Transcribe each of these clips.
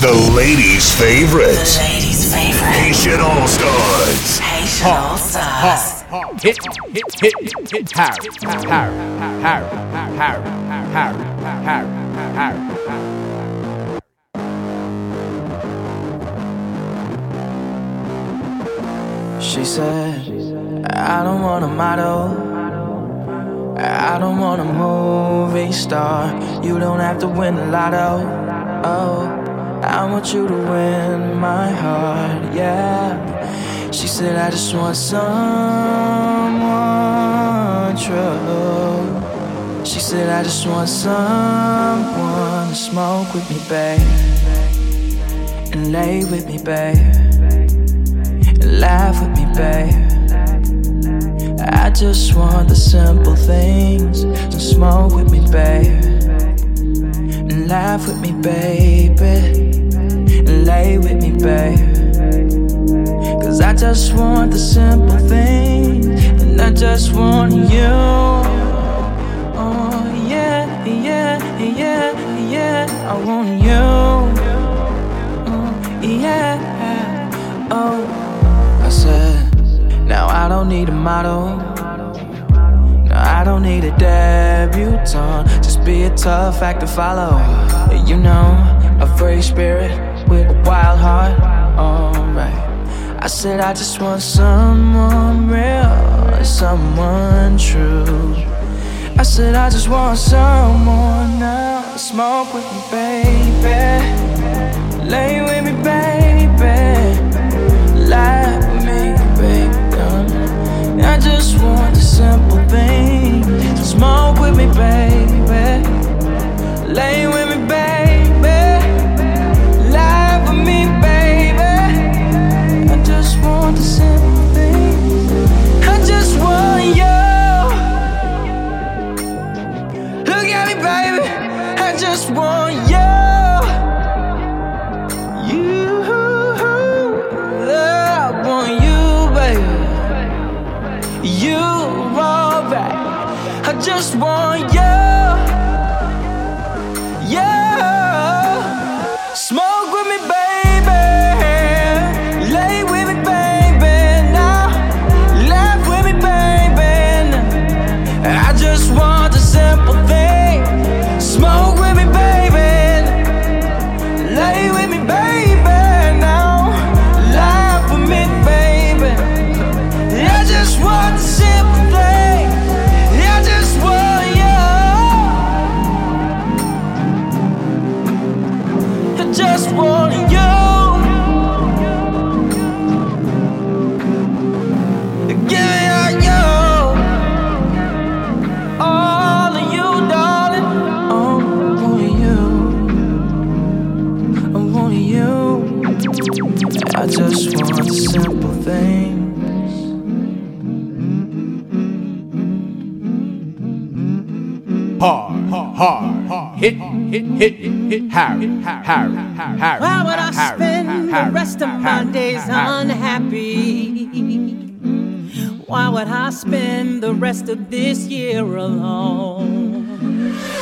It's the ladies' favorites. The ladies' favorite. Haitian All Stars. Haitian All Stars. Hit, hit, hit, hit, hit, Harry, Harry, Harry, Harry, Harry, Harry, Harry. She said, I don't want a model. I don't want a movie star. You don't have to win the lotto. Oh, I want you to win my heart. Yeah. She said, I just want someone true. She said, I just want someone to smoke with me, babe. And lay with me, babe And laugh with me, babe. I just want the simple things. So smoke with me, babe. Laugh with me, baby. And lay with me, babe. Cause I just want the simple things. And I just want you. Oh, yeah, yeah, yeah, yeah. I want you. Oh, yeah. Oh. I said, now I don't need a model. No, I don't need a debutante. Just be a tough act to follow. You know, a free spirit with a wild heart. Alright. I said, I just want someone real, someone true. I said, I just want someone now smoke with me, baby. Lay with me, baby. Lie. I just want the simple thing. Smoke with me, baby. Lay with me, baby. Lie with me, baby. I just want the simple thing. I just want you. Look at me, baby. I just want you. Just want you. Hit, hit, hit, Harry, Harry, Harry. Why would I Harry, spend the rest of my days unhappy? Why would I spend the rest of this year alone?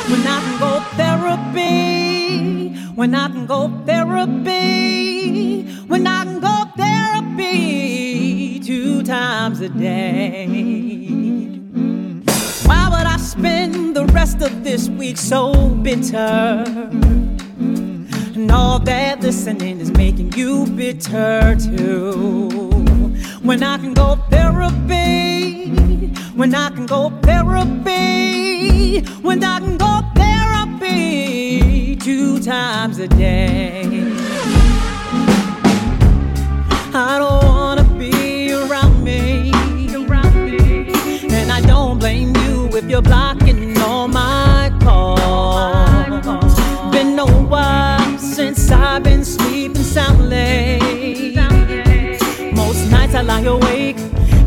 When I can go therapy, when I can go therapy, when I can go therapy two times a day. Spend the rest of this week so bitter? And all that listening is making you bitter too. When I can go therapy, when I can go therapy, when I can go therapy two times a day. I don't wanna I lie awake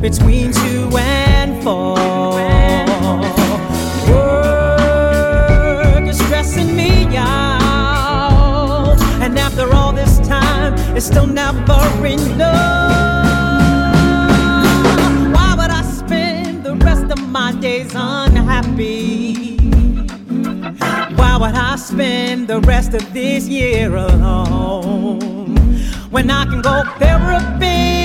between two and four. Work is stressing me out, and after all this time, it's still never enough. Why would I spend the rest of my days unhappy? Why would I spend the rest of this year alone? when I can go therapy,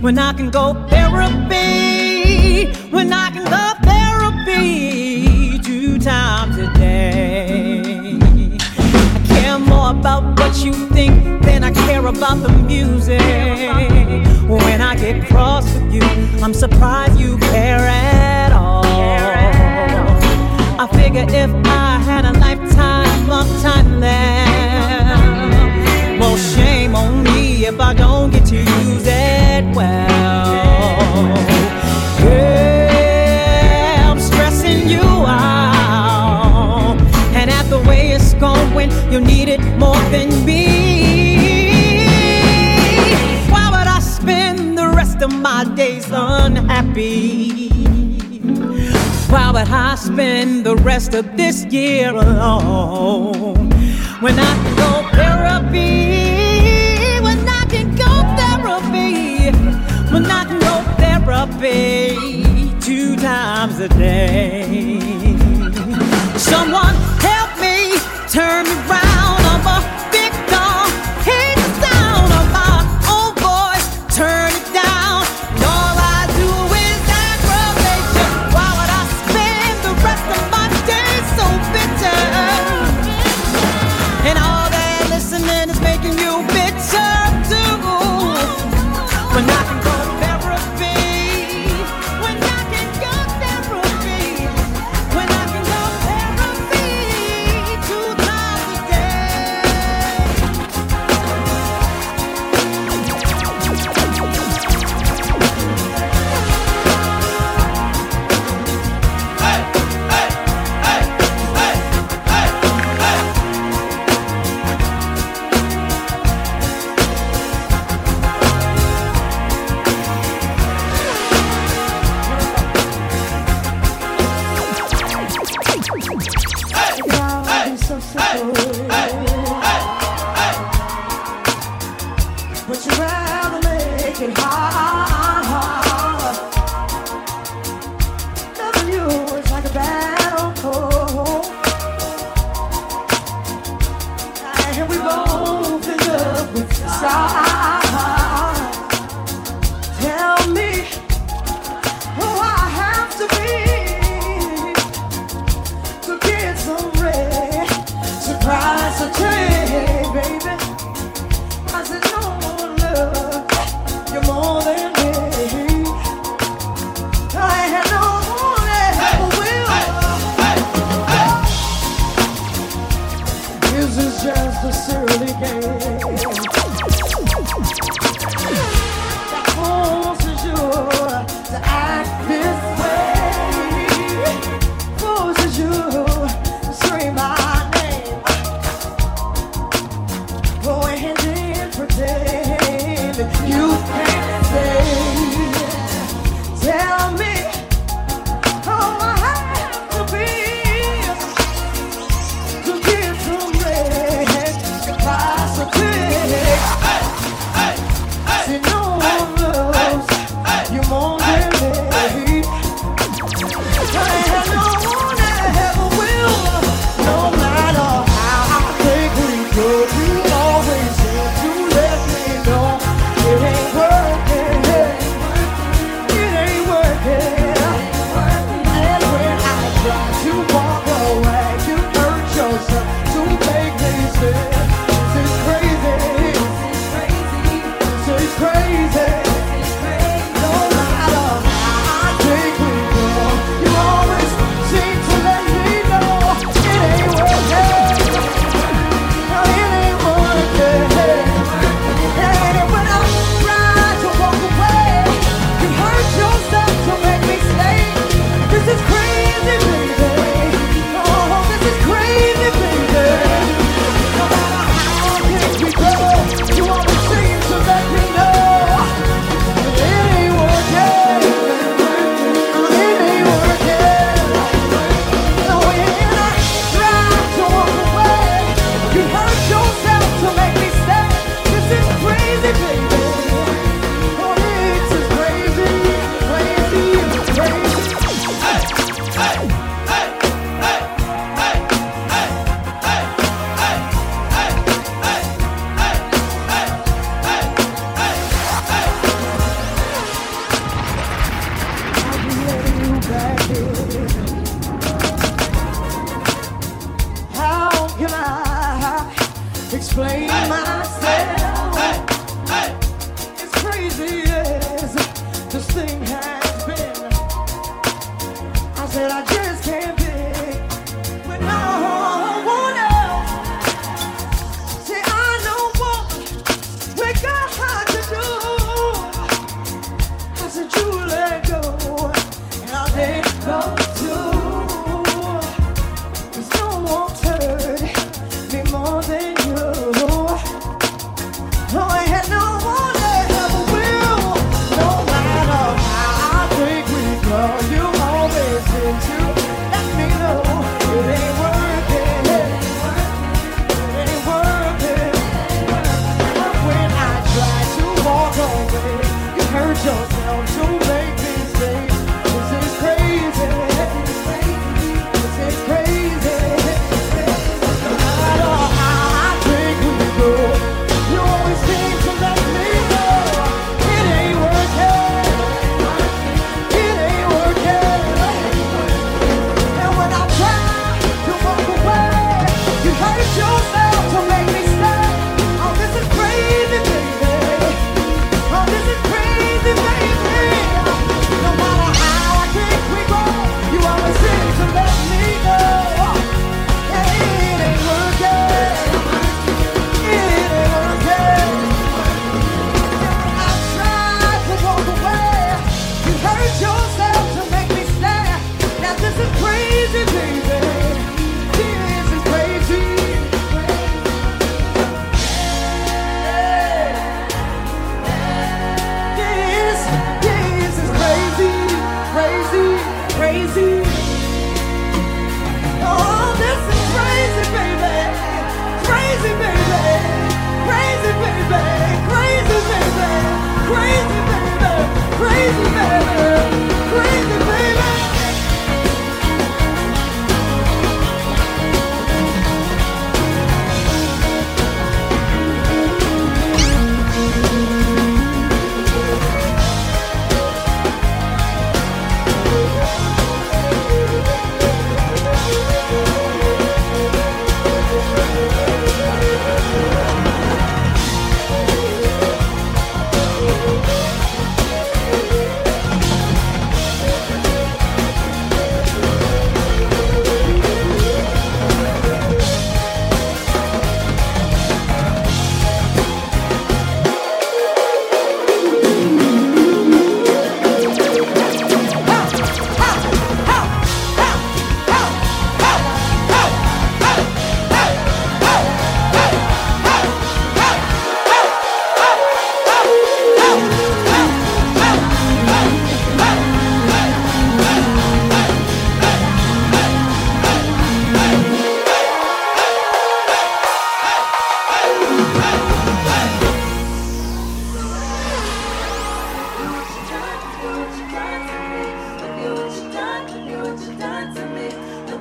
when I can go therapy, when I can go therapy two times a day. I care more about what you think than I care about the music. When I get cross with you, I'm surprised you care at all. I figure if I had a lifetime of time left, well, shame on me if I don't to use it well. Yeah, I'm stressing you out, and at the way it's going, you need it more than me. Why would I spend the rest of my days unhappy? Why would I spend the rest of this year alone when I go therapy? Therapy two times a day? Someone help me turn me round.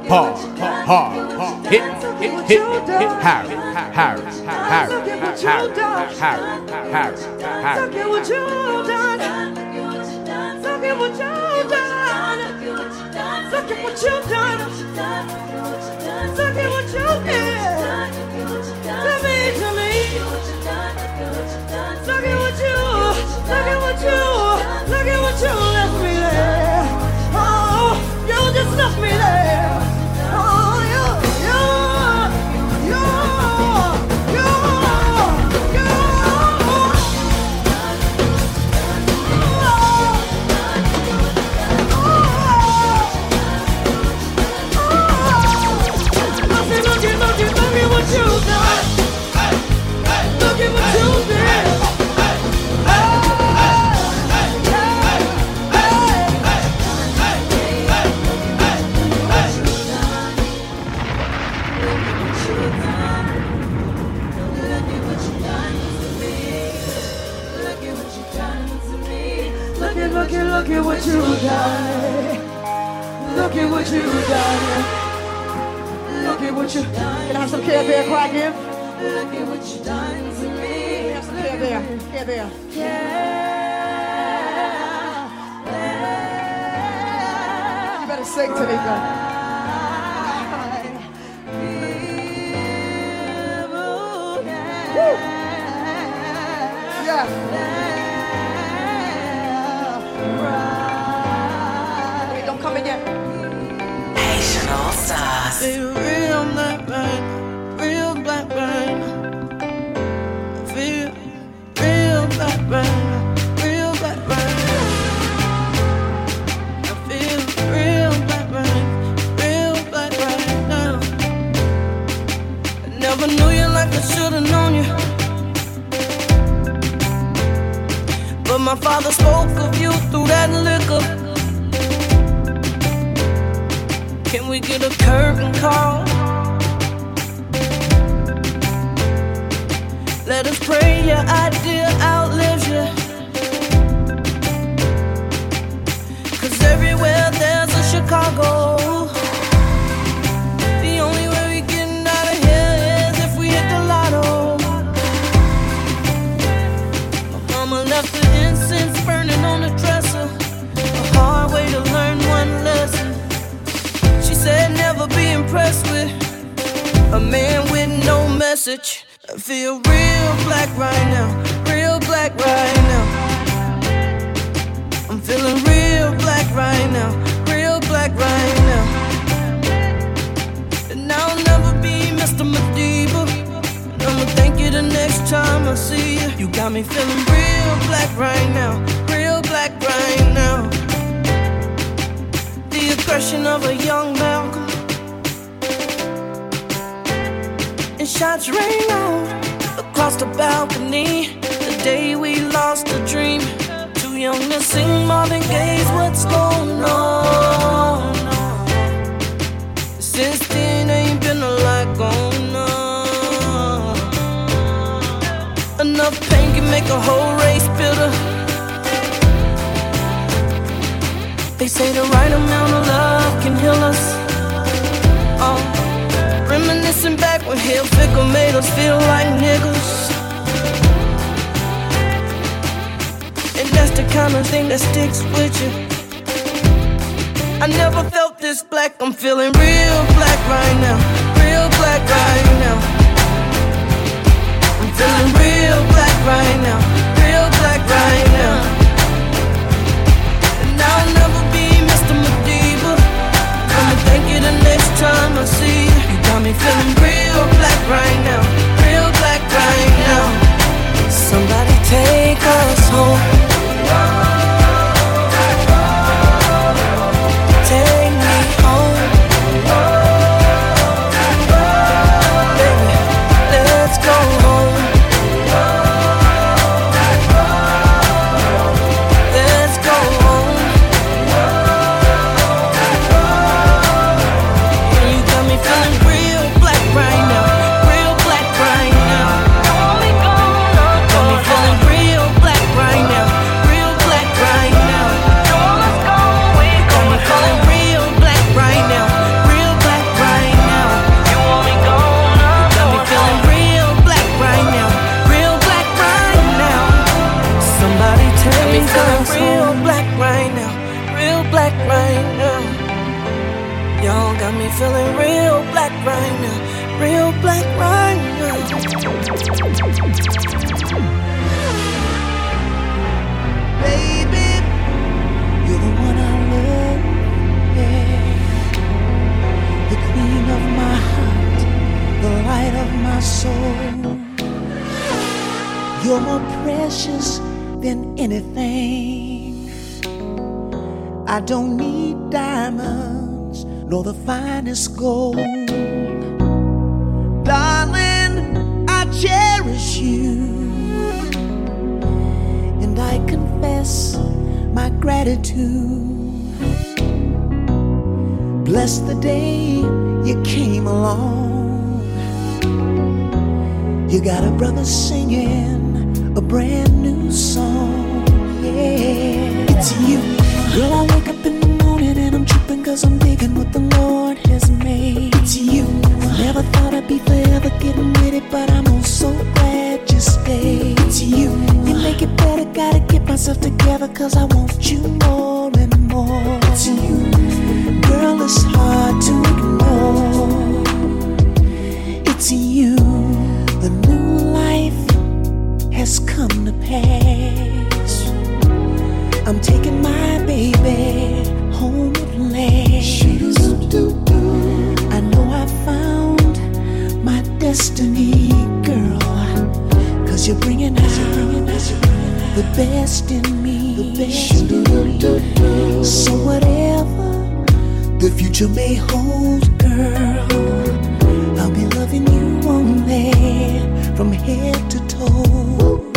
hard, hard, hit, hit, hit, hit, Harry, Harry, Harry, Harry, Harry, Harry, Harry. Look at what you've done. Look at what you've done. Look at what you've done. Look at what you did. To me, to me. Look at what you. Look at what you done. Look at what you've done. Look at what you've done. Can I have some Care Look at what you've done to me. Can I have some Care Care Care You better sing, Tanika. Stars. Real real black rain. Feel real real. I feel real real now. I never knew you like I should've known you. But my father spoke of you through that liquor. We get a curtain call? Let us pray your idea message. I feel real black right now, real black right now. I'm feeling real black right now, real black right now. And I'll never be Mr. Madiba. I'ma thank you the next time I see you. You got me feeling real black right now, real black right now the aggression of a young Malcolm. Shots rain out across the balcony. The day we lost a dream. Too young to sing Marvin Gaye's What's Going On. Since then, ain't been a lot going on. Enough pain can make a whole race bitter. They say the right amount of love can heal us. Oh, reminiscing back when Hill Fickle made us feel like niggas. And that's the kind of thing that sticks with you. I never felt this black, I'm feeling real black right now. Real black right now. I'm feeling real black right now. Real black right now. And I'll never be Mr. Madiba. I'ma thank you the next time I see you. Got me feeling real black right now. Real black right now. Somebody take us home. You're bringing out the best in me. So whatever the future may hold, girl, I'll be loving you only from head to toe.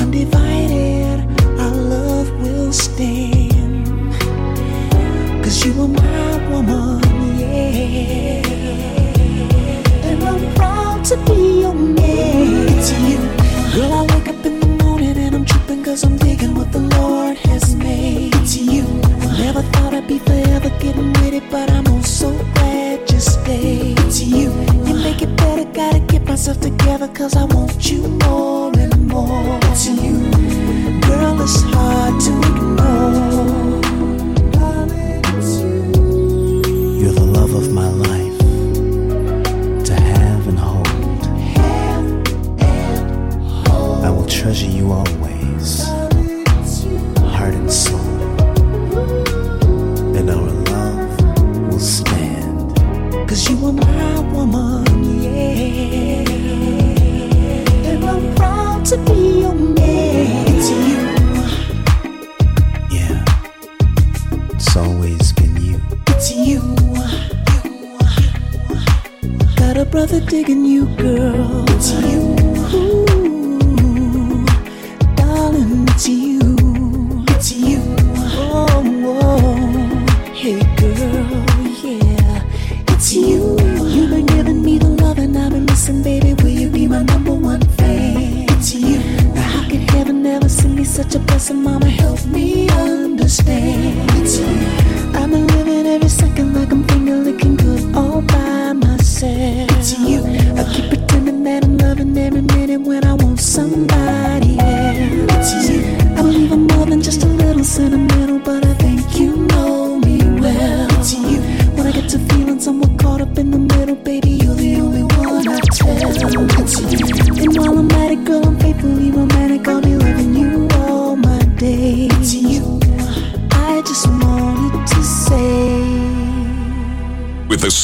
Undivided, our love will stand. Cause you are my woman, yeah. And I'm proud to be. Girl, I wake up in the morning and I'm tripping cause I'm digging what the Lord has made. It's you. I never thought I'd be forever getting with it, but I'm all so glad you stayed. It's you. You make it better, gotta get myself together cause I want you more and more. It's you. Girl, it's hard to ignore.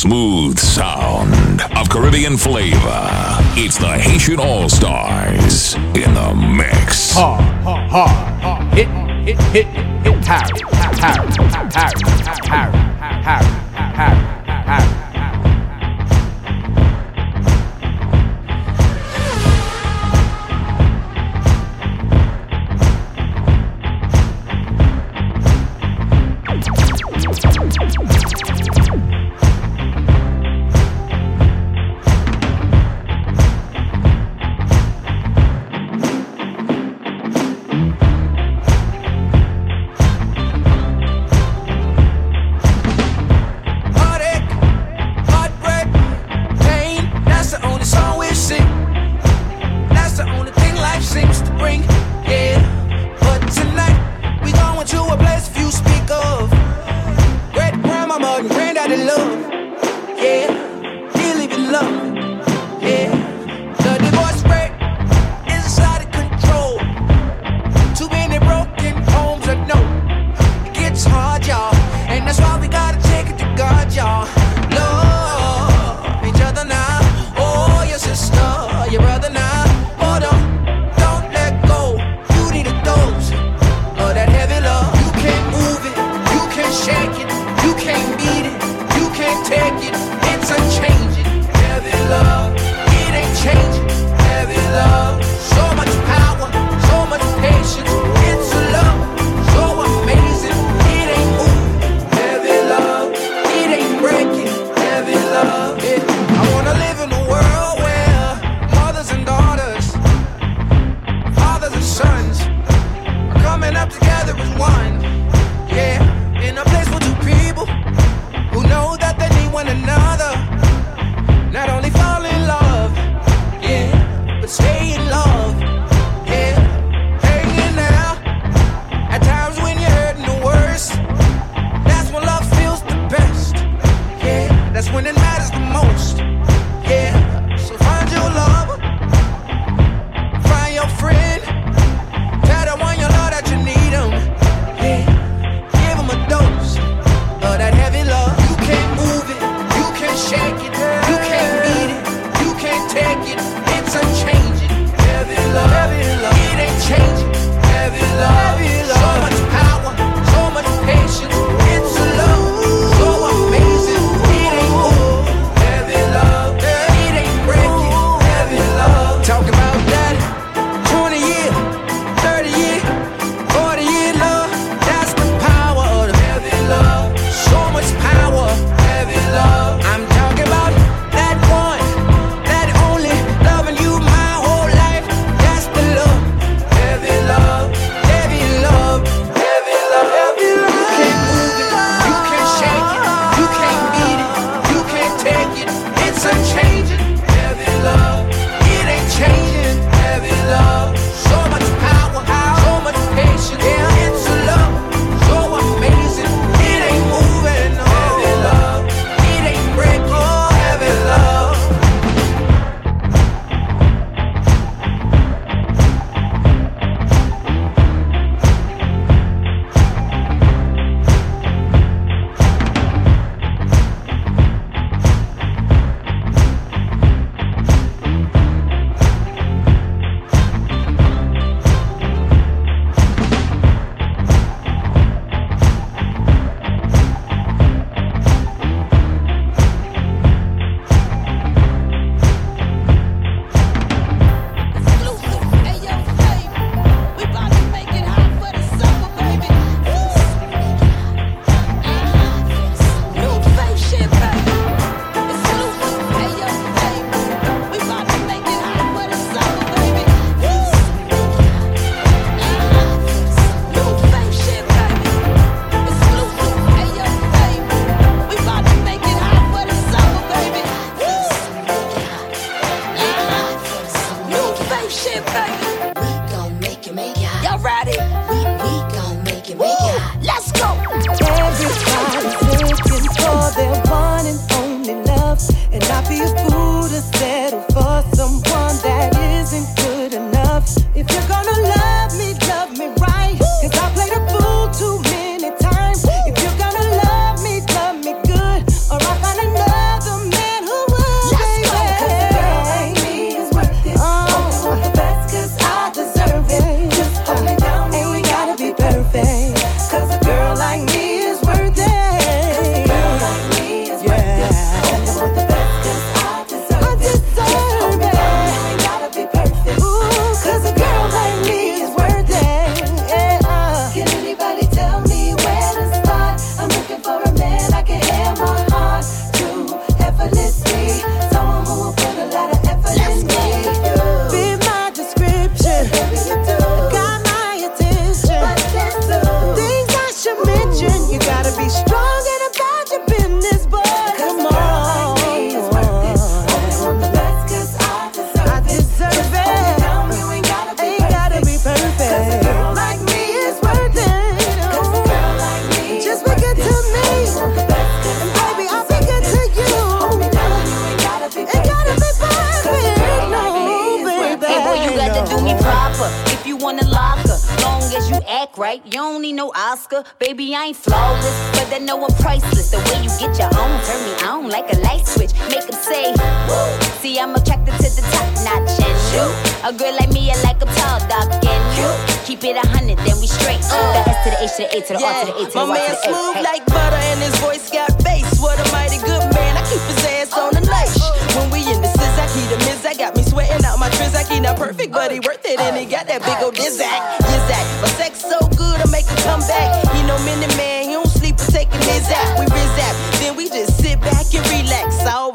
smooth sound of Caribbean flavor. It's the Haitian All Stars in the mix. Ha, ha, ha, ha. Hit, hit, hit, hit. Harry, Harry, Harry, Harry, Harry, Harry, Harry.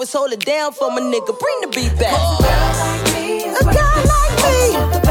always hold it down for my nigga. Bring the beat back. A guy like me.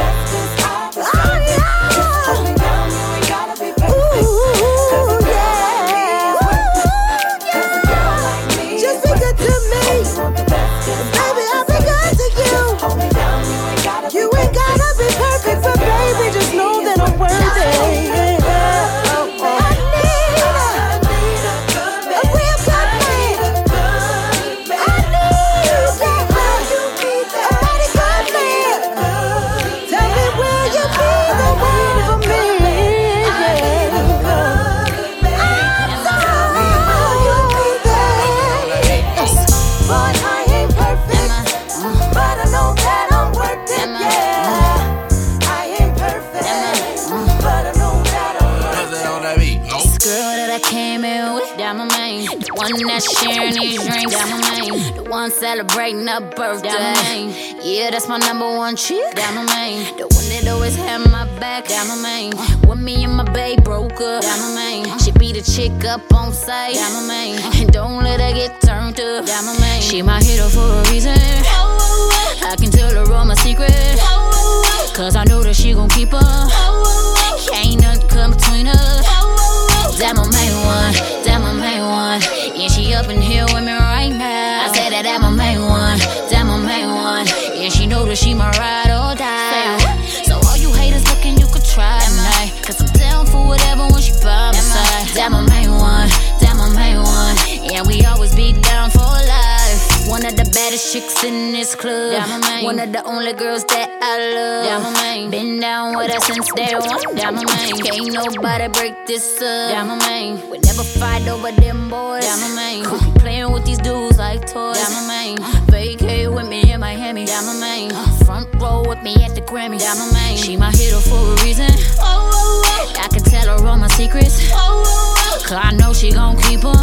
one celebrating a birthday. Yeah, that's my number one chick. Down the main. The one that always had my back. Down the main. Uh, when me and my babe broke up. Down the main. Uh, she be the chick up on site. Down the main. Uh, and don't let her get turned up. Down the main. She my hero for a reason. I can tell her all my secrets. Cause I know that she gon' keep her. Ain't nothing come between us. That my main one. That my main one. And she up in here with me. she my ride. chicks in this club. Yeah, one of the only girls that I love. Yeah, Been down with her since day one. Yeah, my main. Can't nobody break this up. Yeah, my main. We never fight over them boys. Yeah, my main. Playing with these dudes like toys. Yeah, my main. Vacay with me in Miami. Yeah, my main. Front row with me at the Grammy. Yeah, my main. She my hero for a reason. Oh, oh, oh. I can tell her all my secrets. Oh, oh, oh. Cause I know she gon' keep them.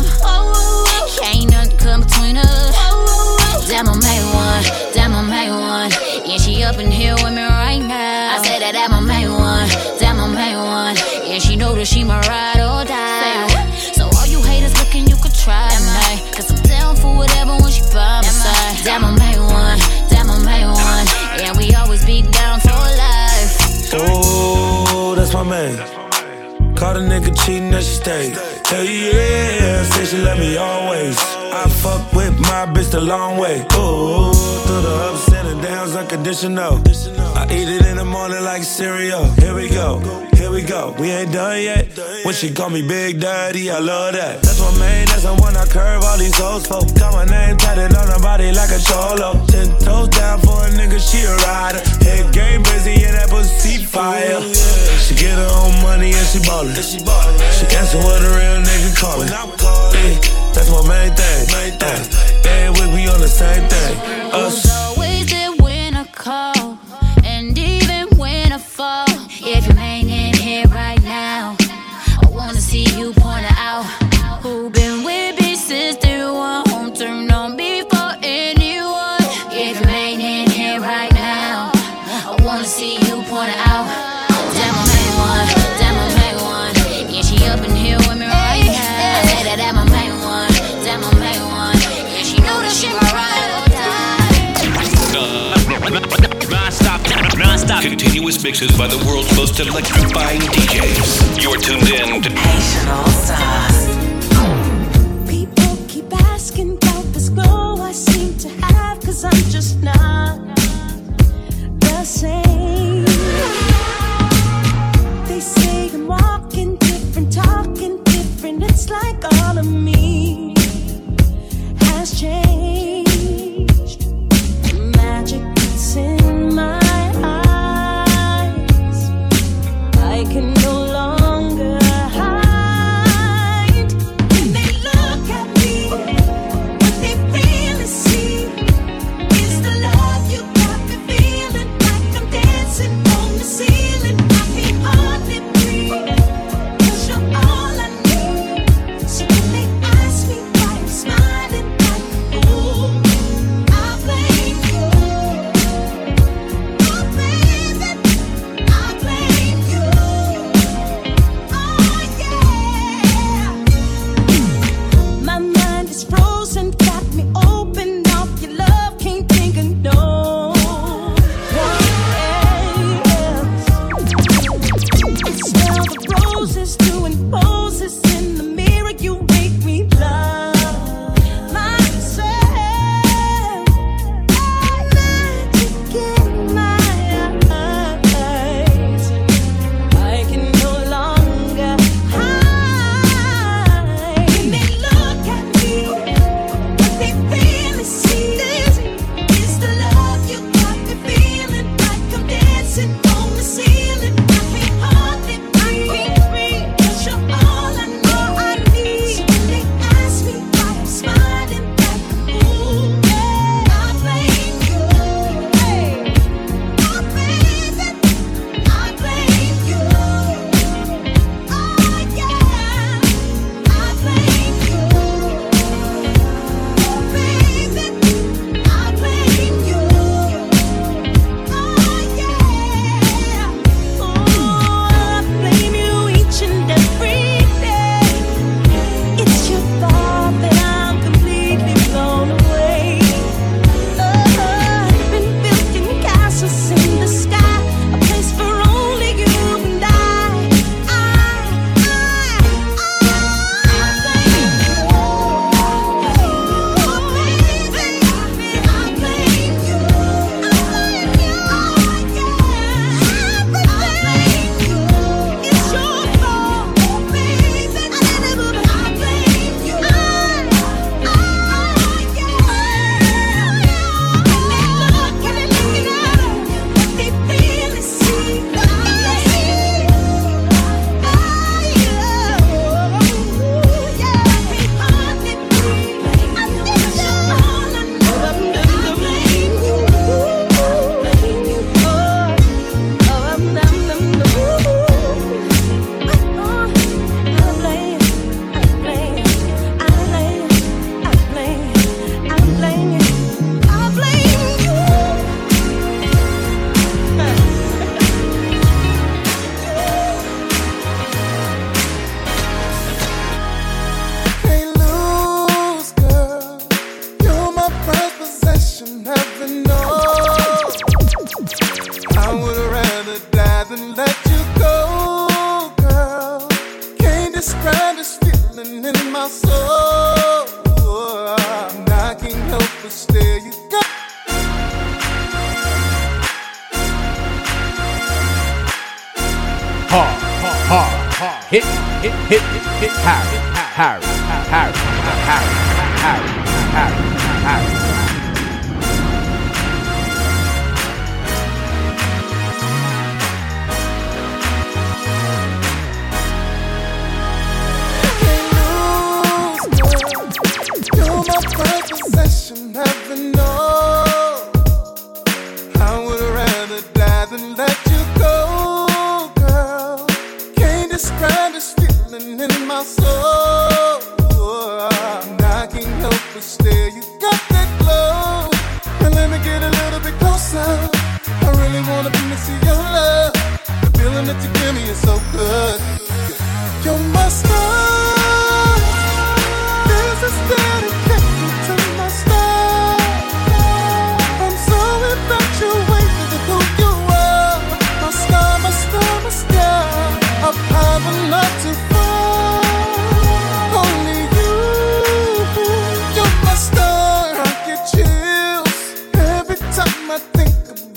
she love me always. I fuck with my bitch the long way. Ooh, through the down's unconditional. I eat it in the morning like cereal. Here we go, here we go. We ain't done yet. When she call me Big Daddy, I love that. That's my main, that's the one I curve all these hoes for. Got my name tatted on her body like a cholo. Ten toes down for a nigga, she a rider. Head game busy and that pussy fire. She get her own money and she ballin'. She answer what a real nigga callin'. That's my main thing. Main thing. Uh, every week we on the same thing. Us. mixes by the world's most electrifying DJs. You're tuned in to National Stars.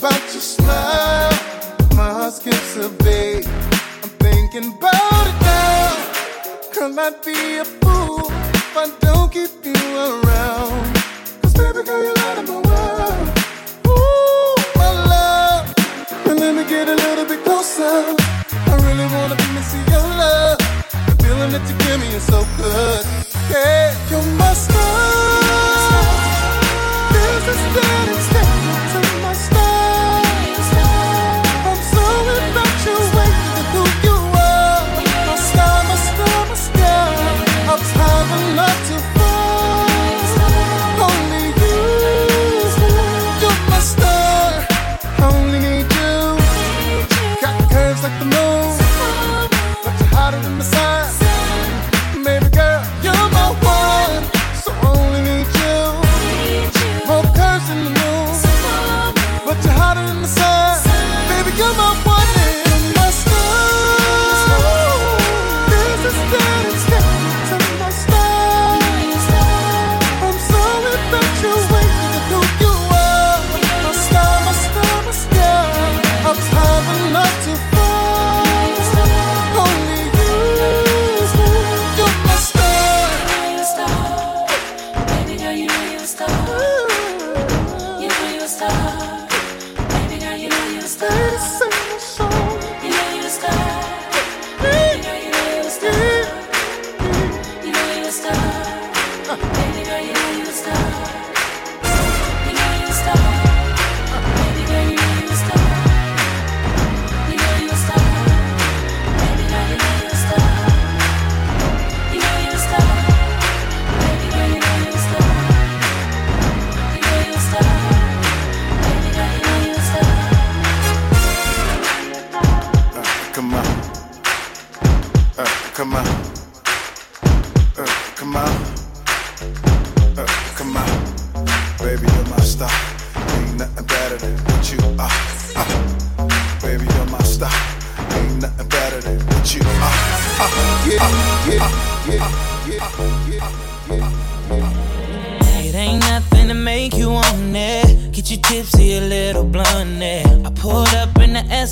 About your smile, My heart skips a beat. I'm thinking about it now. Girl, I'd be a fool if I don't keep you around. Cause baby girl, you're out of my world. Ooh, my love. And let me get a little bit closer. I really wanna be missing your love. The feeling that you give me is so good. Yeah, you're my star.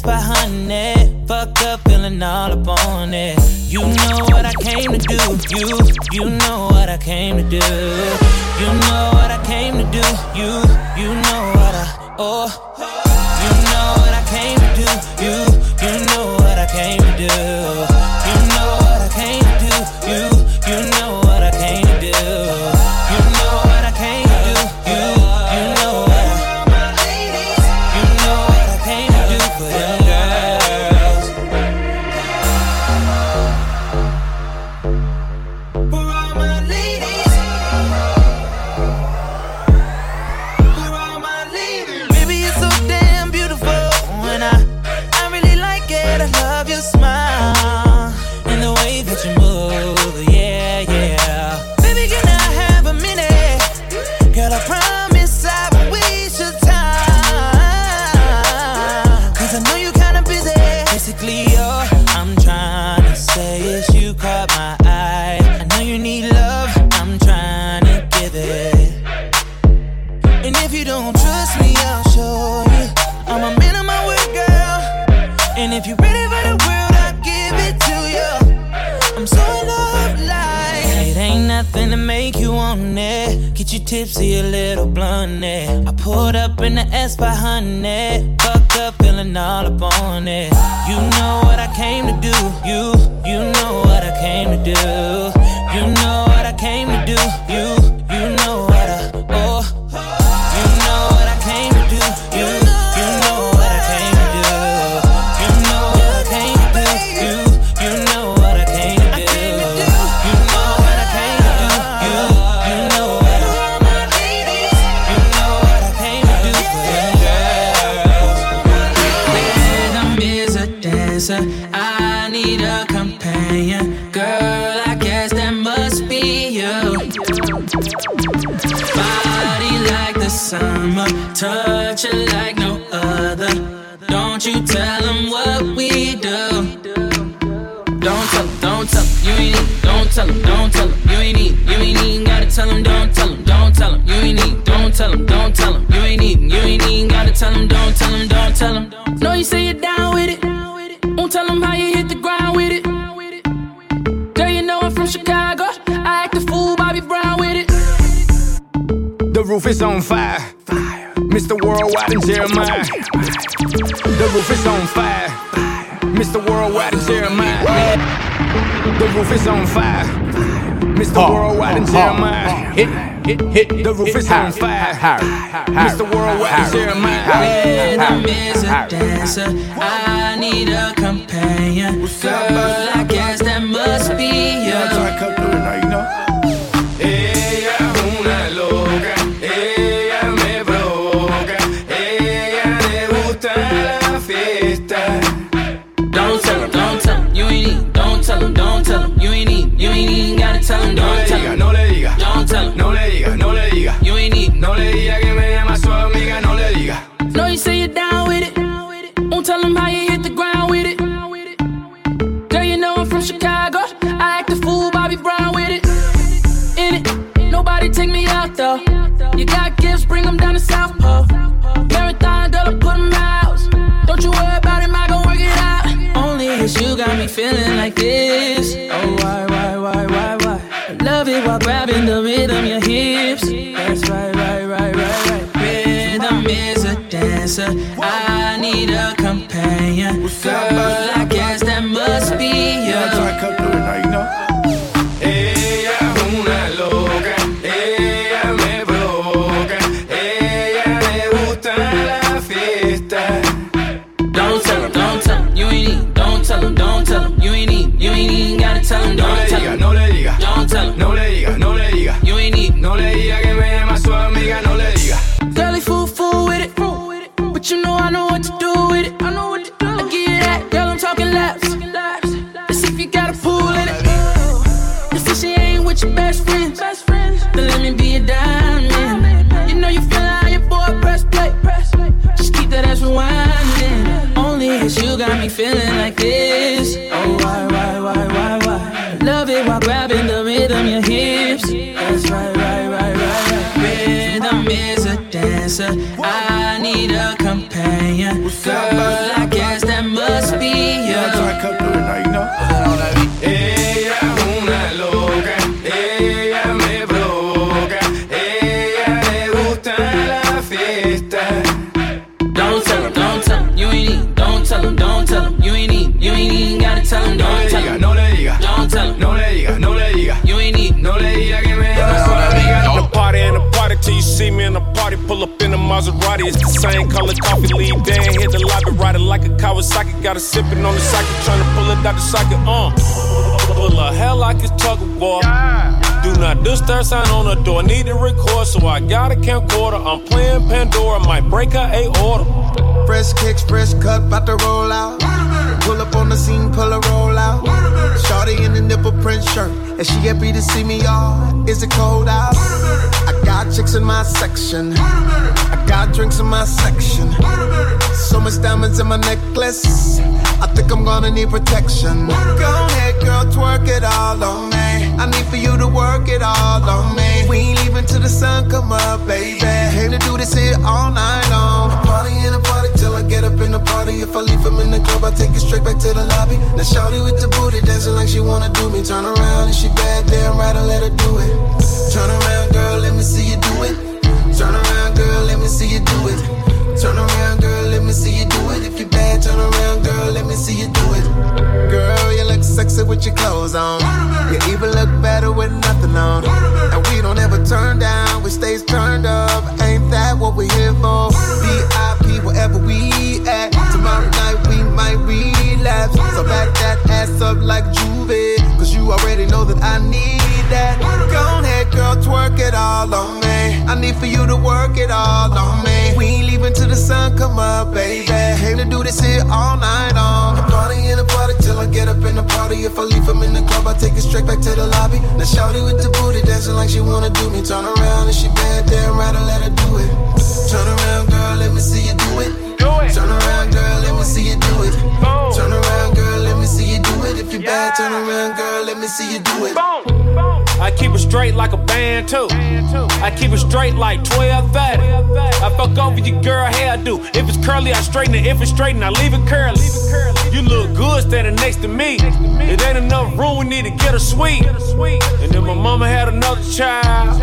behind it. Fucked up, feeling all up on it. You know what I came to do. You, you know what I came to do. You know what I came to do. You, you know what I, oh. A dancer. I need a companion, girl. I guess that must be you. Body like the summer, touch it like no other. Don't you tell them what we do. Don't tell don't tell you ain't need. Don't tell 'em, don't tell 'em, you ain't need. You ain't even gotta tell 'em, don't tell 'em, don't tell 'em, you ain't need. Don't tell 'em, don't tell 'em, you ain't even. You ain't even gotta tell 'em, don't tell 'em, don't tell 'em. No, you say you're down tell 'em how you hit the ground with it. Girl, you know I'm from Chicago. I act a fool, Bobby Brown with it. The roof is on fire. Mr. Worldwide and Jeremih. The roof is on fire. Mr. Worldwide and Jeremih. The roof is on fire. Mr. Worldwide and Jeremih. Hit, hit, hit. The roof is on fire. Mr. Worldwide and Jeremih. Rhythm is a dancer. I need a companion. Girl, I guess that must be you. Ella es una loca, ella me provoca, ella le gusta la fiesta. Don't tell him, don't tell him, you ain't need. Don't tell him, don't tell him, you ain't need. You ain't even gotta tell him, don't tell him. No le diga, Don't tell him, no le diga, no le diga. you ain't need. No le diga tell him how you hit the ground with it. Girl, you know I'm from Chicago. I act a fool, Bobby Brown with it. In it, nobody take me out though. You got gifts, bring them down to South Pole. Marathon, girl, I put 'em out. Don't you worry about it, I gon' work it out. Only cause you got me feeling like this. Oh, why, why, why, why, why? Love it while grabbing the rhythm, your hips. That's right, right, right, right, right. Rhythm is a dancer. I need a. Girl, I Maserati, it's the same color coffee. Lead Dan, hit the lobby, ride it like a Kawasaki. Got a sippin' on the socket, tryna pull it out the socket. Uh, pull a hell like it's tug of war. Do not disturb sign on the door. Need to record, so I got a camcorder. I'm playing Pandora, might break her a order. Fresh kicks, fresh cut, bout to roll out. Pull up on the scene, pull a roll out. Shorty in the nipple print shirt, and she happy to see me, y'all. Is it cold out? I got chicks in my section. Got drinks in my section. So much diamonds in my necklace. I think I'm gonna need protection. Go ahead, girl, twerk it all on me. I need for you to work it all on me. We ain't leaving till the sun come up, baby. Came to do this here all night long. Party in a party till I get up in the party. If I leave him in the club, I take it straight back to the lobby. Now shawty with the booty dancing like she wanna do me. Turn around and she bad, damn right, I let her do it. Turn around, girl, let me see you do it. Turn around, girl, let me see you do it. Turn around, girl, let me see you do it. If you bad, turn around, girl, let me see you do it. Girl, you look sexy with your clothes on. You even look better with nothing on. And we don't ever turn down, we stays turned up. Ain't that what we here for? VIP, wherever we at. Tomorrow night we might relapse. So back that ass up like Juve. Cause you already know that I need that. Go ahead, girl, twerk it all on me. I need for you to work it all on me. We ain't leaving till the sun come up, baby. Came to do this here all night long. Party in the party till I get up in the party. If I leave from in the club, I take it straight back to the lobby. Now shawty with the booty dancing like she wanna do me. Turn around and she bad, damn right, I let her do it. Turn around, girl, let me see you do it. Do it. Turn around, girl, let me see you do it. Boom. Turn around, girl, let me see you do it. If you bad, turn around, girl, let me see you do it. I keep it straight like a band too. I keep it straight like 12 30. I fuck over your girl hairdo. If it's curly, I straighten it. If it's straighten, I leave it curly. You look good standing next to me. It ain't enough room, we need to get a suite. And if my mama had another child,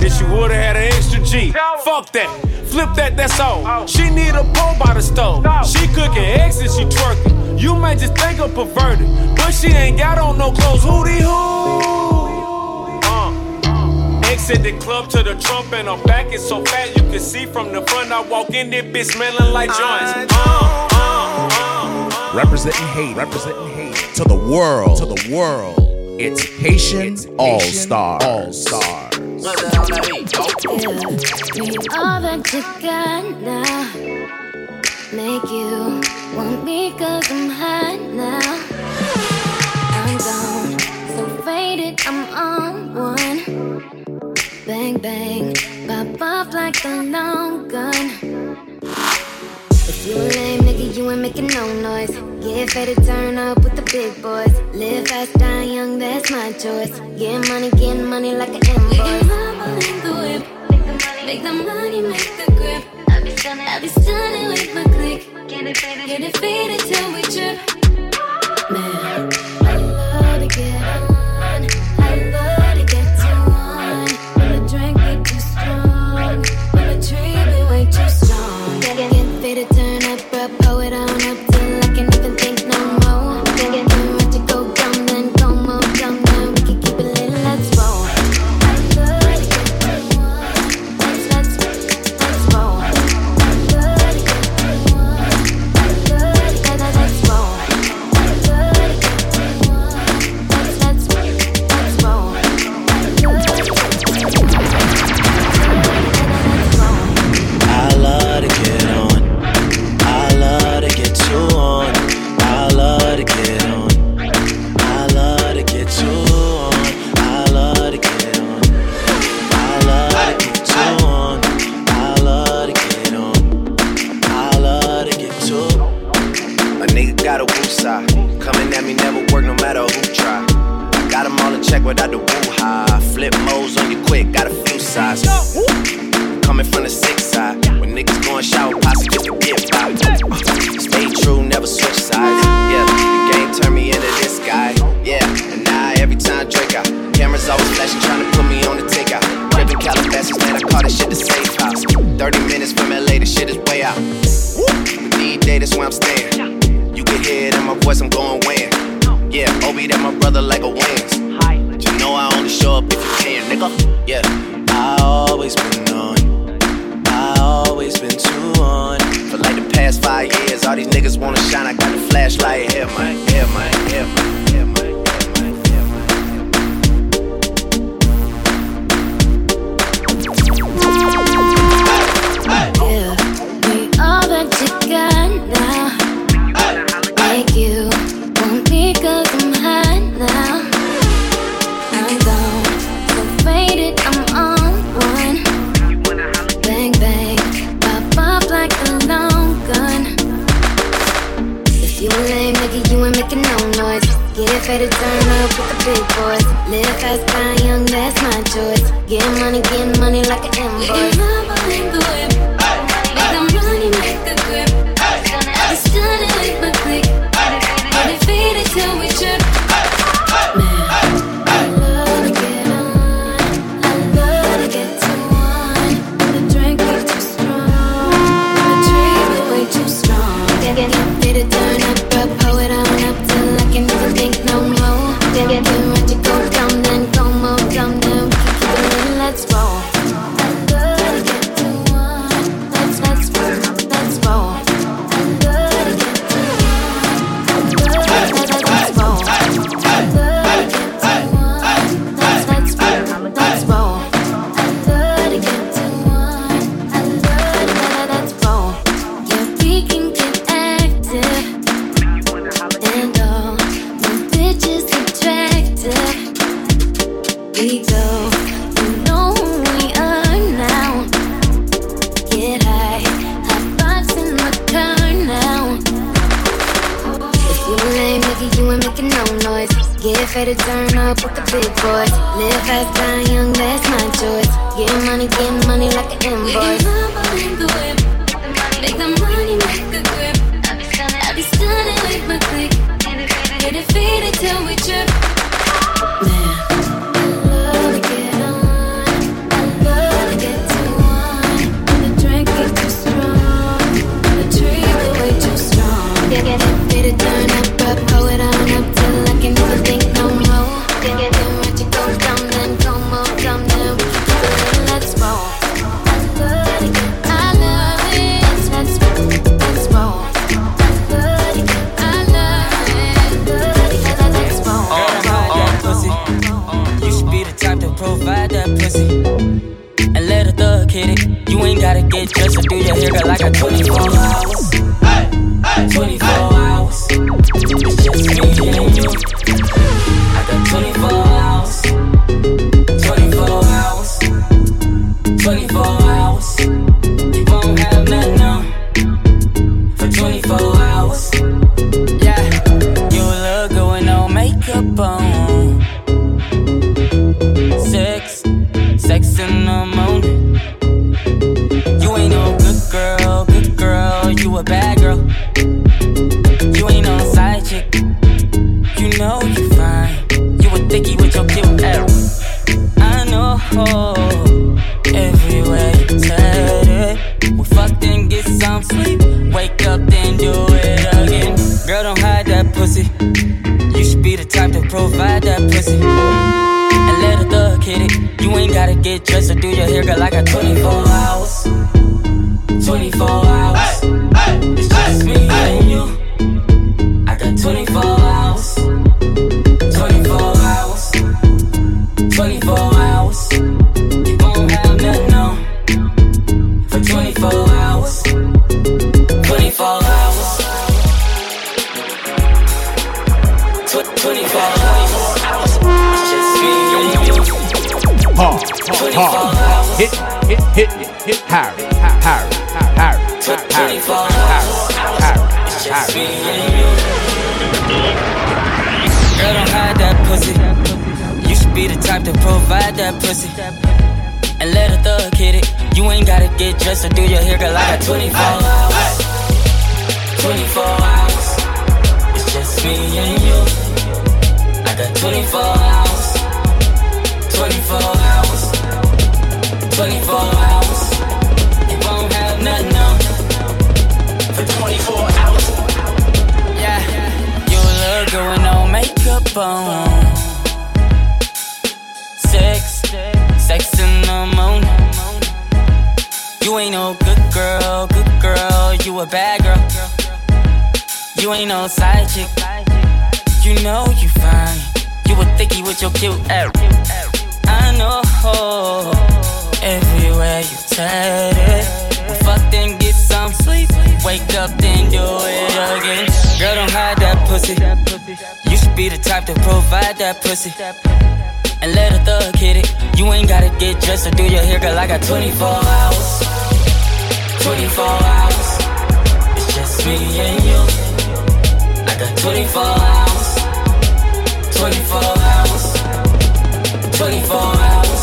then she would've had an extra G. Fuck that. Flip that, that's all. She need a pole by the stove. She cooking eggs and she twerking. You might just think her perverted, but she ain't got on no clothes. Hootie hoo. Exit the club to the trump and her back is so fat you can see from the front. I walk in this bitch smelling like joints. Uh, uh, uh. Representing hate, representing hate to the world, to the world. It's Haitian All Star, All Star. We all that you got now Make you want me cause I'm hot now I'm gone, so faded, I'm on one Bang, bang, pop off like a long gun If you a lame nigga, you ain't making no noise Get faded, turn up with the big boys Live fast, die young, that's my choice Get money, get money like an invoice in the whip. Make the money, make the grip. I be stunning, I be stunning with my click. Get it faded, get it faded till we trip. Man, choice. Get money, get money like an invoice. 24 hours. get it. You ain't gotta get dressed or do your hair, girl. I got 24 hours. 24 hours. pussy. And let a thug hit it. You ain't gotta get dressed or do your hair, girl. I got 24 hours. 24 hours. It's just me and you. I got 24 hours. 24 hours. 24 hours. You won't have nothing on for 24 hours. Yeah. You look good with no makeup on. You ain't no good girl, good girl, you a bad girl. You ain't no side chick. You know you fine. You a thicky with your cute ass. I know everywhere you take it. Fuck then get some sleep. Wake up then do it again. Girl, don't hide that pussy. You should be the type to provide that pussy and let a thug hit it. You ain't gotta get dressed or do your hair, girl. I got 24 hours. 24 hours. It's just me and you. I got 24 hours. 24 hours. 24 hours.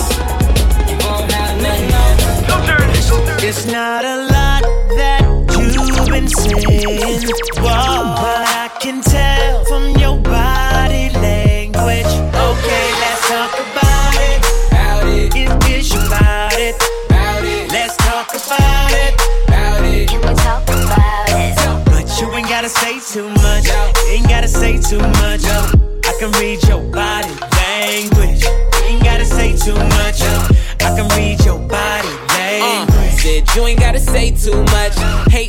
You won't have nothing. It's not a lot that you've been saying, Whoa, but I can tell can read your body language. Ain't gotta say too much. I can read your body language. Uh, said you ain't gotta say too much. Hate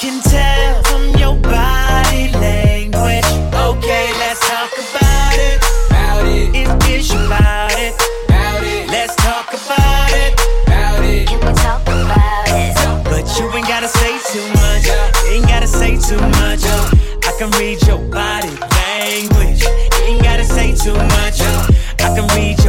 can tell from your body language. Okay, let's talk about it. About it. It's about it. About it. Let's talk about it. About it. Can we talk about it? But you ain't gotta say too much. Ain't gotta say too much. I can read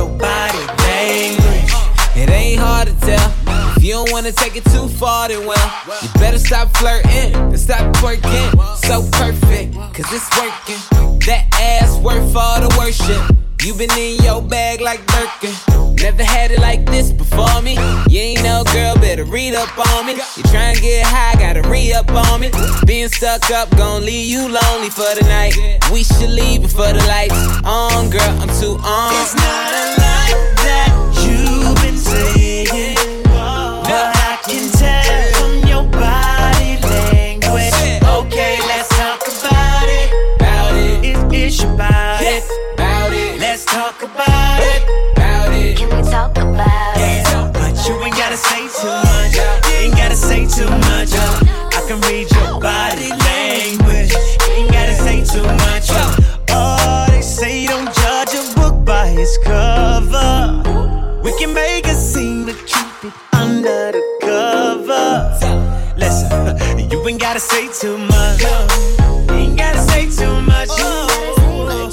you don't wanna take it too far, then well, you better stop flirting and stop twerking. So perfect, cause it's working. That ass worth all the worship. You been in your bag like Birkin. Never had it like this before me. You ain't no girl, better read up on me. You try and get high, gotta re up on me. Being stuck up, gon' leave you lonely for the night. We should leave before the lights on, girl. I'm too on. It's not a lot that you've been saying, but I can tell from your body language. Okay, let's talk about it. About it. It's, it's about it. About it. Let's talk about it. About it. Can we talk about it? But you ain't gotta say too much. You ain't gotta say too much. Gotta say too much. You ain't gotta say too much. You gotta oh,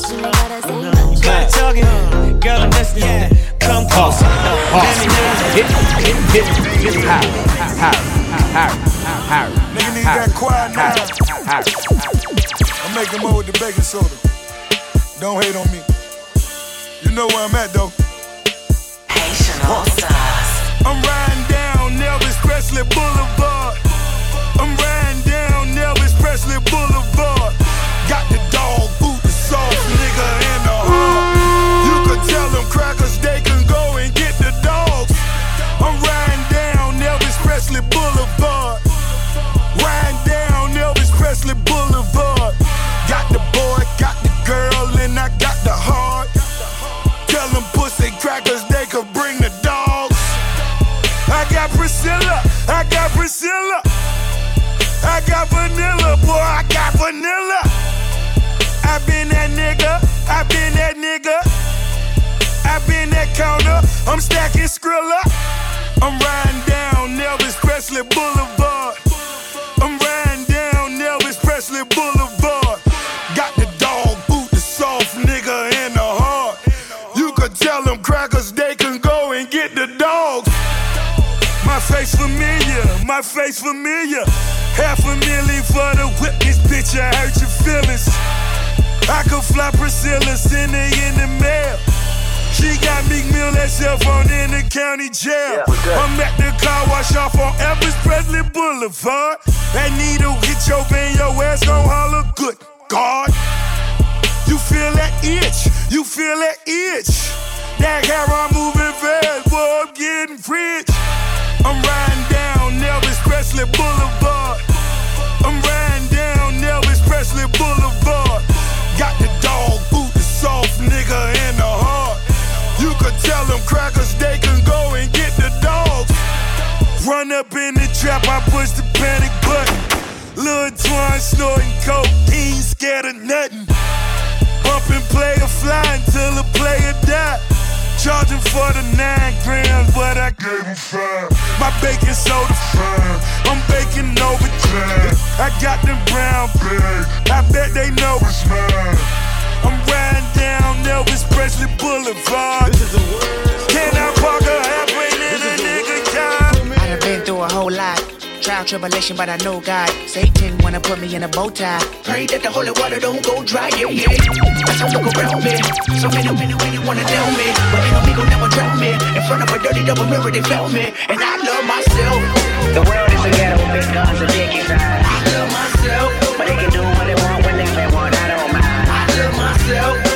oh, oh. talking, girl, I'm listening. Come closer. Let me know. Hit, hit, hit, hit, Harry, Harry, Harry, Harry. Nigga need that quiet now. I'm making more with the baking soda. Don't hate on me. You know where I'm at though. I'm riding down Elvis Presley Boulevard. Priscilla. I got vanilla, boy, I got vanilla. I been that nigga, I been that nigga. I been that counter, I'm stacking Skrilla. I'm riding down Elvis Presley Boulevard. Face familiar, my face familiar. Half a million for the witness, bitch, I hurt your feelings. I could fly Priscilla, send her in the mail. She got Meek Mill herself on in the county jail. I'm at the car wash off on Elvis Presley Boulevard. That needle hit your vein, your ass gon' holler, good God. You feel that itch, you feel that itch. That hair I'm moving fast, boy, I'm getting rich. I'm riding down Elvis Presley Boulevard. I'm riding down Elvis Presley Boulevard. Got the dog boot, the soft nigga in the heart. You could tell them crackers they can go and get the dogs. Run up in the trap, I push the panic button. Lil Twine snorting cocaine, scared of nothing. Bumping player fly until the player die. Charging for the nine grams, but I gave him five. My baking soda fine, I'm baking overtime. I got them brown bags, I bet they know it's mine. I'm riding down Elvis Presley Boulevard. Can I park a halfway in a nigga yard? I done been through a whole lot. Trial tribulation, but I know God. Satan wanna put me in a bow tie. Pray that the holy water don't go dry, yeah, yeah. As I look around me, so many, many, many wanna down me. But ain't no me gon' never drown me. In front of a dirty double mirror, they found me. And I love myself. The world is a ghetto, big guns and dick inside. I love myself. But they can do what they want when they want, I don't mind. I love myself.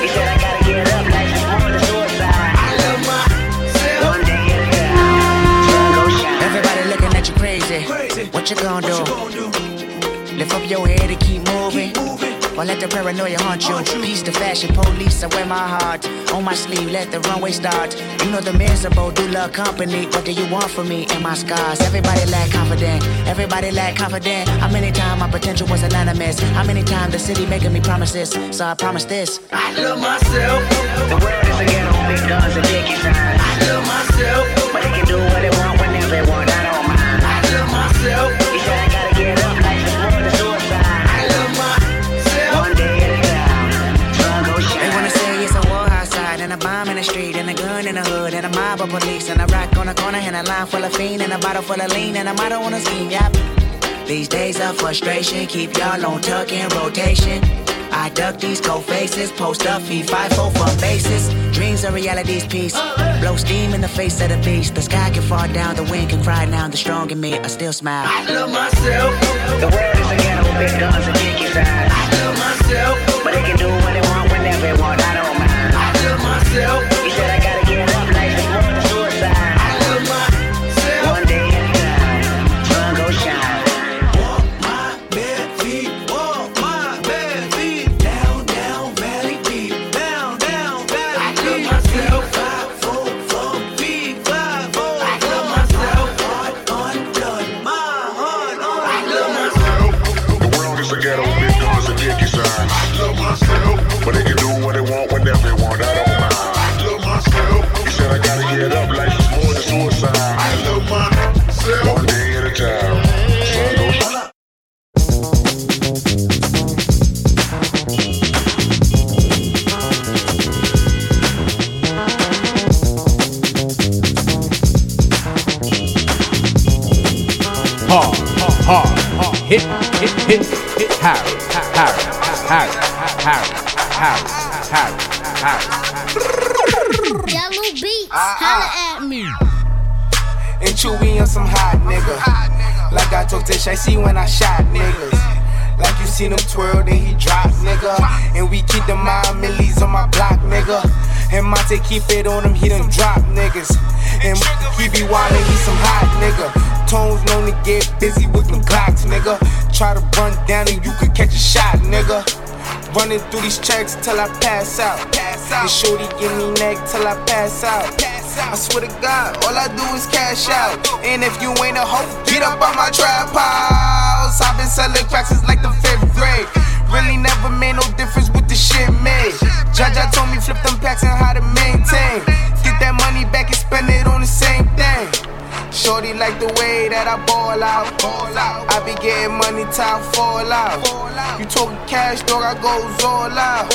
You gonna do? Lift up your head and keep moving. Or let the paranoia haunt you. Peace the fashion police, I wear my heart on my sleeve. Let the runway start. You know the miserable do love company. What do you want from me and my scars? Everybody lack confident. Everybody lack confident. How many times my potential was anonymous? How many times the city making me promises? So I promise this. I love myself. The world is a ghetto, big guns and dick inside. I love myself. But they can do what they want whenever they want, the street and a gun in the hood and a mob of police and a rock on the corner and a line full of fiend and a bottle full of lean and a motto on a scheme. Yep. These days of frustration keep y'all on tuck in rotation. I duck these cold faces, post up, feed five four from bases. Dreams are reality's piece. Blow steam in the face of the beast. The sky can fall down, the wind can cry now. The strong in me, I still smile. I love myself. The world is a ghetto, big guns and dick inside. I love myself. But they can do what some hot nigga. Like I told Tish, I see when I shot niggas. Like you seen him twirl, then he drop, nigga. And we keep the mind millies on my block, nigga. And Monte keep it on him, he done drop niggas. And he be wildin', he some hot nigga. Tones known to get busy with them Glocks, nigga. Try to run down and you could catch a shot, nigga. Running through these checks till I pass out. And shorty give me neck till I pass out. I swear to God, all I do is cash out. And if you ain't a hoe, get up on my trap house. I've been selling cracks since like the fifth grade. Really never made no difference with the shit made. Jaja told me flip them packs and how to maintain. Get that money back and spend it on the same thing. Shorty like the way that I ball out. I be getting money I fall out. You talking cash, dog, I goes all out.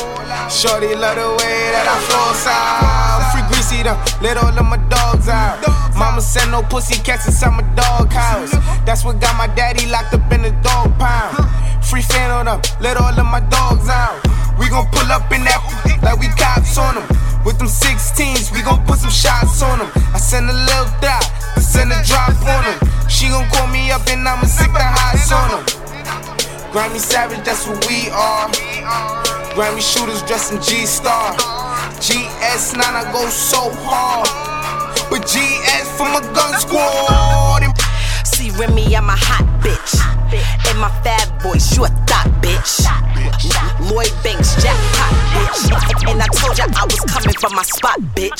Shorty love the way that I floss out. Free Greezy them, let all of my dogs out. Mama said no pussy cats inside my dog house. That's what got my daddy locked up in the dog pound. Free fan on them, let all of my dogs out. We gon' pull up in that like we cops on them. With them 16s, we gon' put some shots on them. I send a little dot, I send a drop on them. She gon' call me up and I'ma sick the highs on them. Grammy Savage, that's who we are. Grammy shooters dressed in G Star. GS9, I go so hard. But GS for my gun squad. See Remy, I'm a hot bitch. And my fat voice, you a thought bitch. Lloyd Banks, jackpot bitch. And I told ya I was coming for my spot, bitch.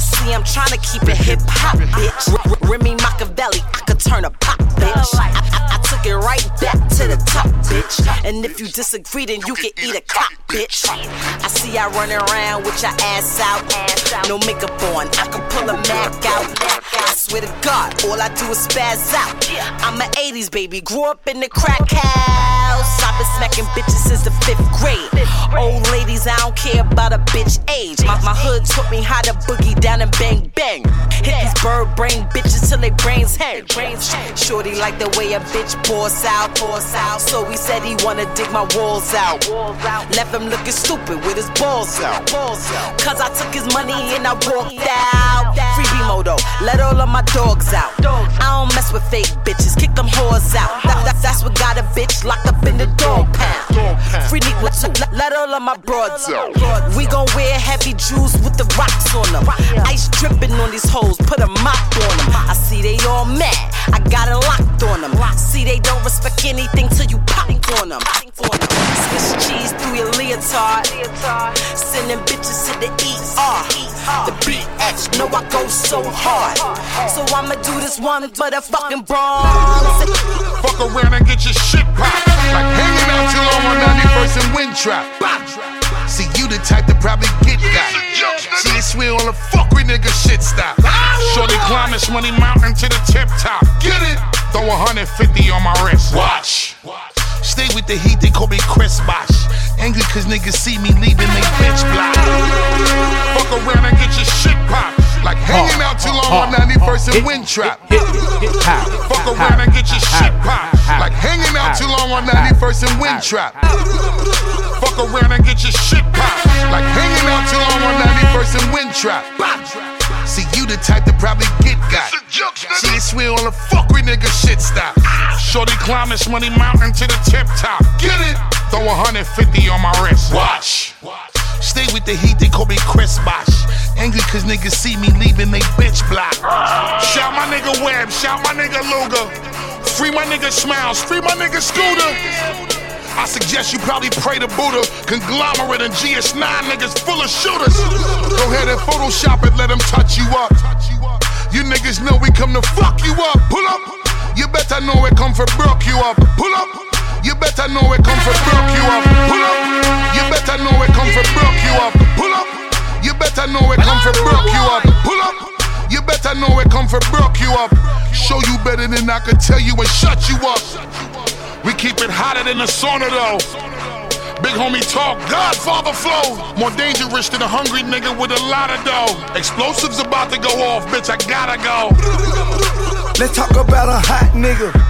See, I'm trying to keep it hip hop, bitch. Remy Machiavelli, I could turn a pop, bitch. I, I- I took it right back to the top, bitch. And if you disagree, then you can eat a cop, bitch. I see I running around with your ass out. No makeup on, I can pull a Mac out. I swear to God, all I do is spaz out. I'm an 80s baby, grew up in the crack house. I've been smacking bitches since the fifth Old ladies, I don't care about a bitch age. My, my hood taught me how to boogie down and bang bang. Hit these bird brain bitches till they brains hang. Shorty like the way a bitch pours out, pours out. So he said he wanna dig my walls out. Left him looking stupid with his balls out. Cause I took his money and I walked out. Free B-Modo, let all of my dogs out. I don't mess with fake bitches, kick them whores out. That, that, that's what got a bitch locked up in the dog pound. Free let, let, all of my broads out. We gon' wear heavy jewels with the rocks on them. Ice dripping on these hoes, put a mop on them. I see they all mad, I got it locked on them. See they don't respect anything till you pop on them. Swiss cheese through your leotard. Sending bitches to the ER. The BX, know I go so hard. So I'ma do this one motherfucking bronze. Fuck around and get your shit popped. Like hanging out too long on 91st and Winthrop. See, you the type to probably get that. See, it's swear on the fuck with nigga shit stop. Shorty climb this money mountain to the tip top. Get it? Throw 150 on my wrist. Watch. Stay with the heat, they call me Chris Bosh. Angry cause niggas see me leaving they bitch block. Fuck around and get your shit popped. Like hanging out too long on 91st and Winthrop. Fuck around and get your shit popped. Like hanging out too long on 91st and Winthrop. Fuck around and get your shit popped. Like hanging out too long on 91st and Winthrop. See, you the type to probably get got. See, it's swear on the fuck with nigga shit stop. Shorty climb this money mountain to the tip top. Get it? Throw 150 on my wrist. Watch. Stay with the heat, they call me Chris Bosh. Angry cause niggas see me leaving they bitch block. Shout my nigga Webb, shout my nigga Luger. Free my nigga Smiles, free my nigga Scooter. I suggest you probably pray to Buddha. Conglomerate and GS9 niggas full of shooters. Go ahead and Photoshop it, let them touch you up. You niggas know we come to fuck you up. Pull up. You better know it come for broke you up. Pull up. You better know it come for broke you up. Pull up. You better know it come for broke you up. Pull up. You better know it come for broke you up. Pull up. You better know it come for broke you up. Show you better than I could tell you and shut you up. We keep it hotter than the sauna though. Big homie talk, Godfather flow. More dangerous than a hungry nigga with a lot of dough. Explosives about to go off, bitch, I gotta go. Let's talk about a hot nigga.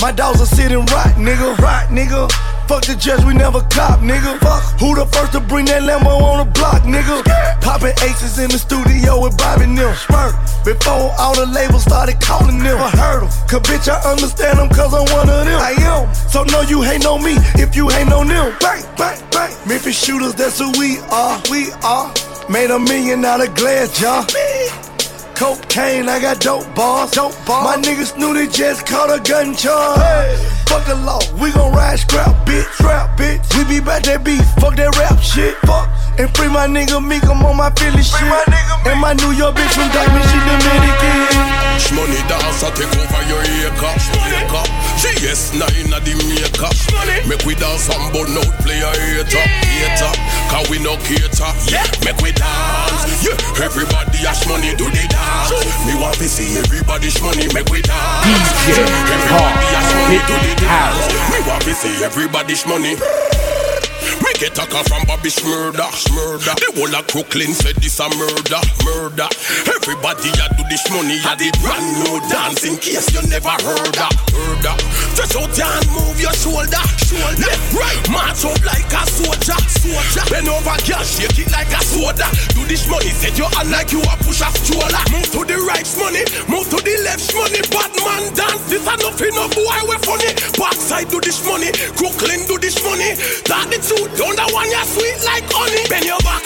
My dogs are sitting right, nigga. Right, nigga. Fuck the judge, we never cop, nigga. Fuck. Who the first to bring that Lambo on the block, nigga? Popping aces in the studio with Bobby Nim. Spurt. Before all the labels started calling them. I heard them. Cause bitch, I understand them cause I'm one of them. I am. So no, you hate on me if you hate on them. Bang, bang, bang. Memphis shooters, that's who we are. We are. Made a million out of glass jar. Cocaine, I got dope bars. Dope bars. My niggas knew they just caught a gun charge. Hey. Fuck the law, we gon' ride scrap, bitch. Scrap, bitch. We be back that beef, fuck that rap shit. Fuck. And free my nigga Meek, I'm on my Philly shit. My and my New York bitch from Diamond, she Dominican. Money dance, I take over your acre. Acre. GS9 at the maker. Make we dance and burn out, play a hater. Hater. Cause we no cater. Yeah. Make we dance. Yeah. Everybody has money, do the dance. Me want to see everybody's money, make we dance. DJ Everybody has money, do the dance. Me want to see everybody's money. Make a talk from Bobby's murder, murder. The whole of Brooklyn said this a murder, murder. Everybody a do this money, a the brand new dance in case you never heard that, heard that. Just out there and move your shoulder, shoulder. Left, right, march up like a soldier, soldier. Bend over, girl, shake it like a soda. Do this money, set your hand like you a push a stroller. Move to the right, money, move to the left, money. Bad man dance, this a nothing, no boy, we funny. Backside do this money, Brooklyn do this money. That the two, don't one you're sweet like honey. Bend your back,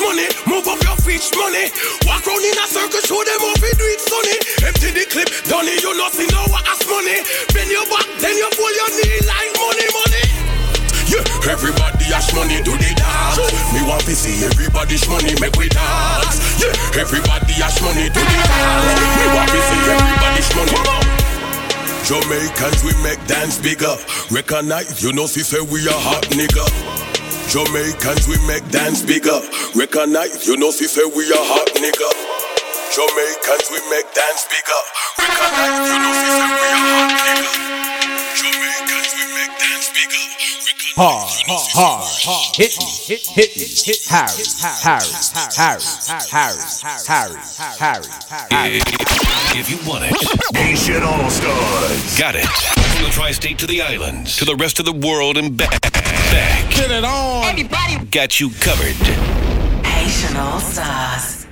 money, move up your feet, money. Walk round in a circle, show them how we do it, sonny. Empty the clip, done it, you not see no ass money. Bend your back, then you pull your knee like money, money. Yeah, everybody has money, do the dance. Me want to see everybody's money, make we dance. Yeah, everybody has money, do the dance. Me want to see everybody's money. Jamaicans, we make dance bigger. Recognize, you know, see, say we a hot nigga. Jamaicans, we make dance bigger. Recognize, you know, see, say we a hot nigga. Jamaicans, we make dance bigger. Recognize, you know, see, say we a hot nigga. Jamaicans, we make dance bigger. Recognize, hard, hard, hard, hit me, hit, hit me, hit Harry, Harry, Harry, Harry, Harry, Harry, Harry. If you want it, Nation All Stars. Got it. From the tri state to the islands, to the rest of the world and back. back. Get it on. Anybody got you covered. Haitian All Stars.